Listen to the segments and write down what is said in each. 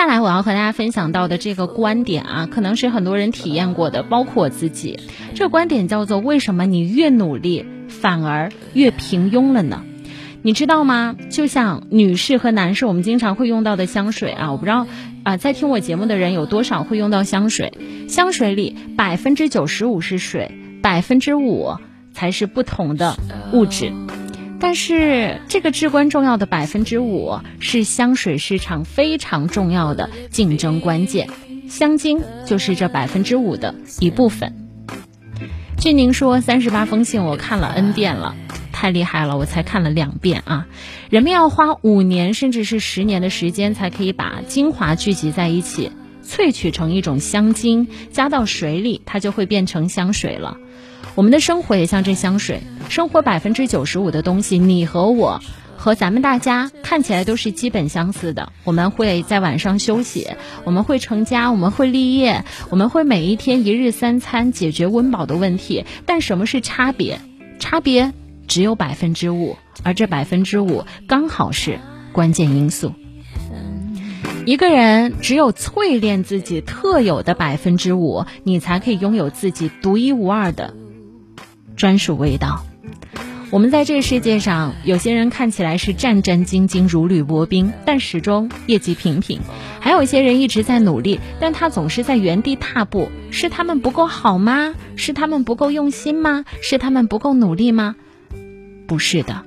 接下来我要和大家分享到的这个观点啊，可能是很多人体验过的，包括我自己。这个观点叫做：为什么你越努力，反而越平庸了呢？你知道吗？就像女士和男士，我们经常会用到的香水啊，我不知道啊，在听我节目的人有多少会用到香水？香水里百分之九十五是水，百分之五才是不同的物质。但是这个至关重要的百分之五，是香水市场非常重要的竞争关键。香精就是这百分之五的一部分。据您说，三十八封信我看了 N 遍了。太厉害了，我才看了两遍啊！人们要花五年甚至是十年的时间，才可以把精华聚集在一起，萃取成一种香精，加到水里，它就会变成香水了。我们的生活也像这香水，生活百分之九十五的东西，你和我和咱们大家看起来都是基本相似的。我们会在晚上休息，我们会成家，我们会立业，我们会每一天一日三餐解决温饱的问题。但什么是差别？差别？只有百分之五，而这百分之五刚好是关键因素。一个人只有淬炼自己特有的百分之五，你才可以拥有自己独一无二的专属味道。我们在这个世界上，有些人看起来是战战兢兢、如履薄冰，但始终业绩平平；还有一些人一直在努力，但他总是在原地踏步。是他们不够好吗？是他们不够用心吗？是他们不够努力吗？不是的，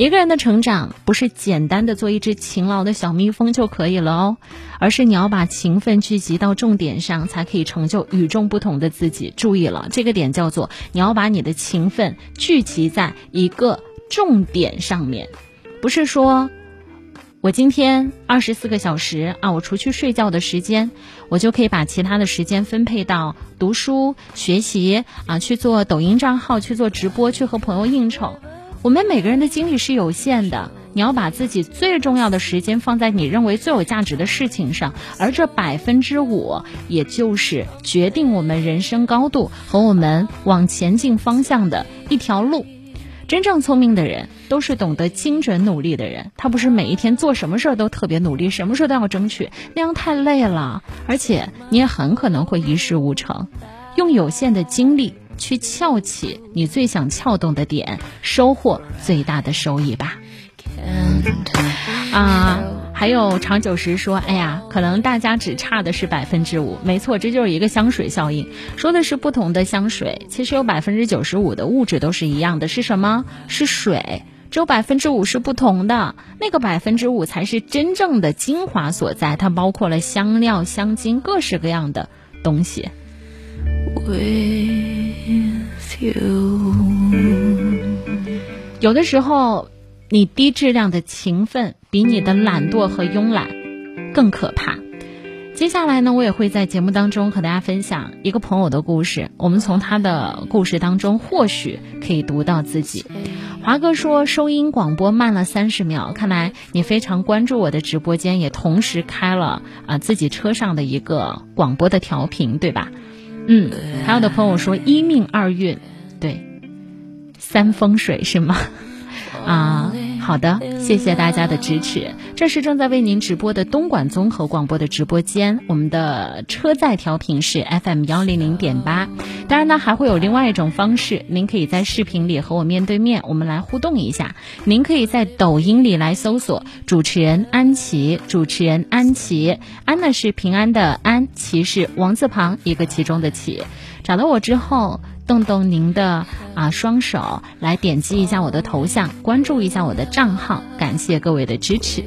一个人的成长不是简单的做一只勤劳的小蜜蜂就可以了哦，而是你要把勤奋聚集到重点上，才可以成就与众不同的自己。注意了，这个点叫做你要把你的勤奋聚集在一个重点上面，不是说我今天二十四个小时啊，我除去睡觉的时间，我就可以把其他的时间分配到读书、学习啊，去做抖音账号，去做直播，去和朋友应酬。我们每个人的精力是有限的，你要把自己最重要的时间放在你认为最有价值的事情上，而这百分之五，也就是决定我们人生高度和我们往前进方向的一条路。真正聪明的人都是懂得精准努力的人，他不是每一天做什么事儿都特别努力，什么事都要争取，那样太累了，而且你也很可能会一事无成。用有限的精力。去撬起你最想撬动的点，收获最大的收益吧。啊，还有长久时说，哎呀，可能大家只差的是百分之五。没错，这就是一个香水效应，说的是不同的香水，其实有百分之九十五的物质都是一样的，是什么？是水，只有百分之五是不同的，那个百分之五才是真正的精华所在，它包括了香料、香精，各式各样的东西。有的时候，你低质量的勤奋比你的懒惰和慵懒更可怕。接下来呢，我也会在节目当中和大家分享一个朋友的故事。我们从他的故事当中，或许可以读到自己。华哥说，收音广播慢了三十秒，看来你非常关注我的直播间，也同时开了啊自己车上的一个广播的调频，对吧？嗯，还有的朋友说一命二运，对，三风水是吗？啊。好的，谢谢大家的支持。这是正在为您直播的东莞综合广播的直播间，我们的车载调频是 FM 幺零零点八。当然呢，还会有另外一种方式，您可以在视频里和我面对面，我们来互动一下。您可以在抖音里来搜索主持人安琪，主持人安琪，安呢是平安的安，琪是王字旁一个其中的琪。找到我之后。动动您的啊双手，来点击一下我的头像，关注一下我的账号，感谢各位的支持。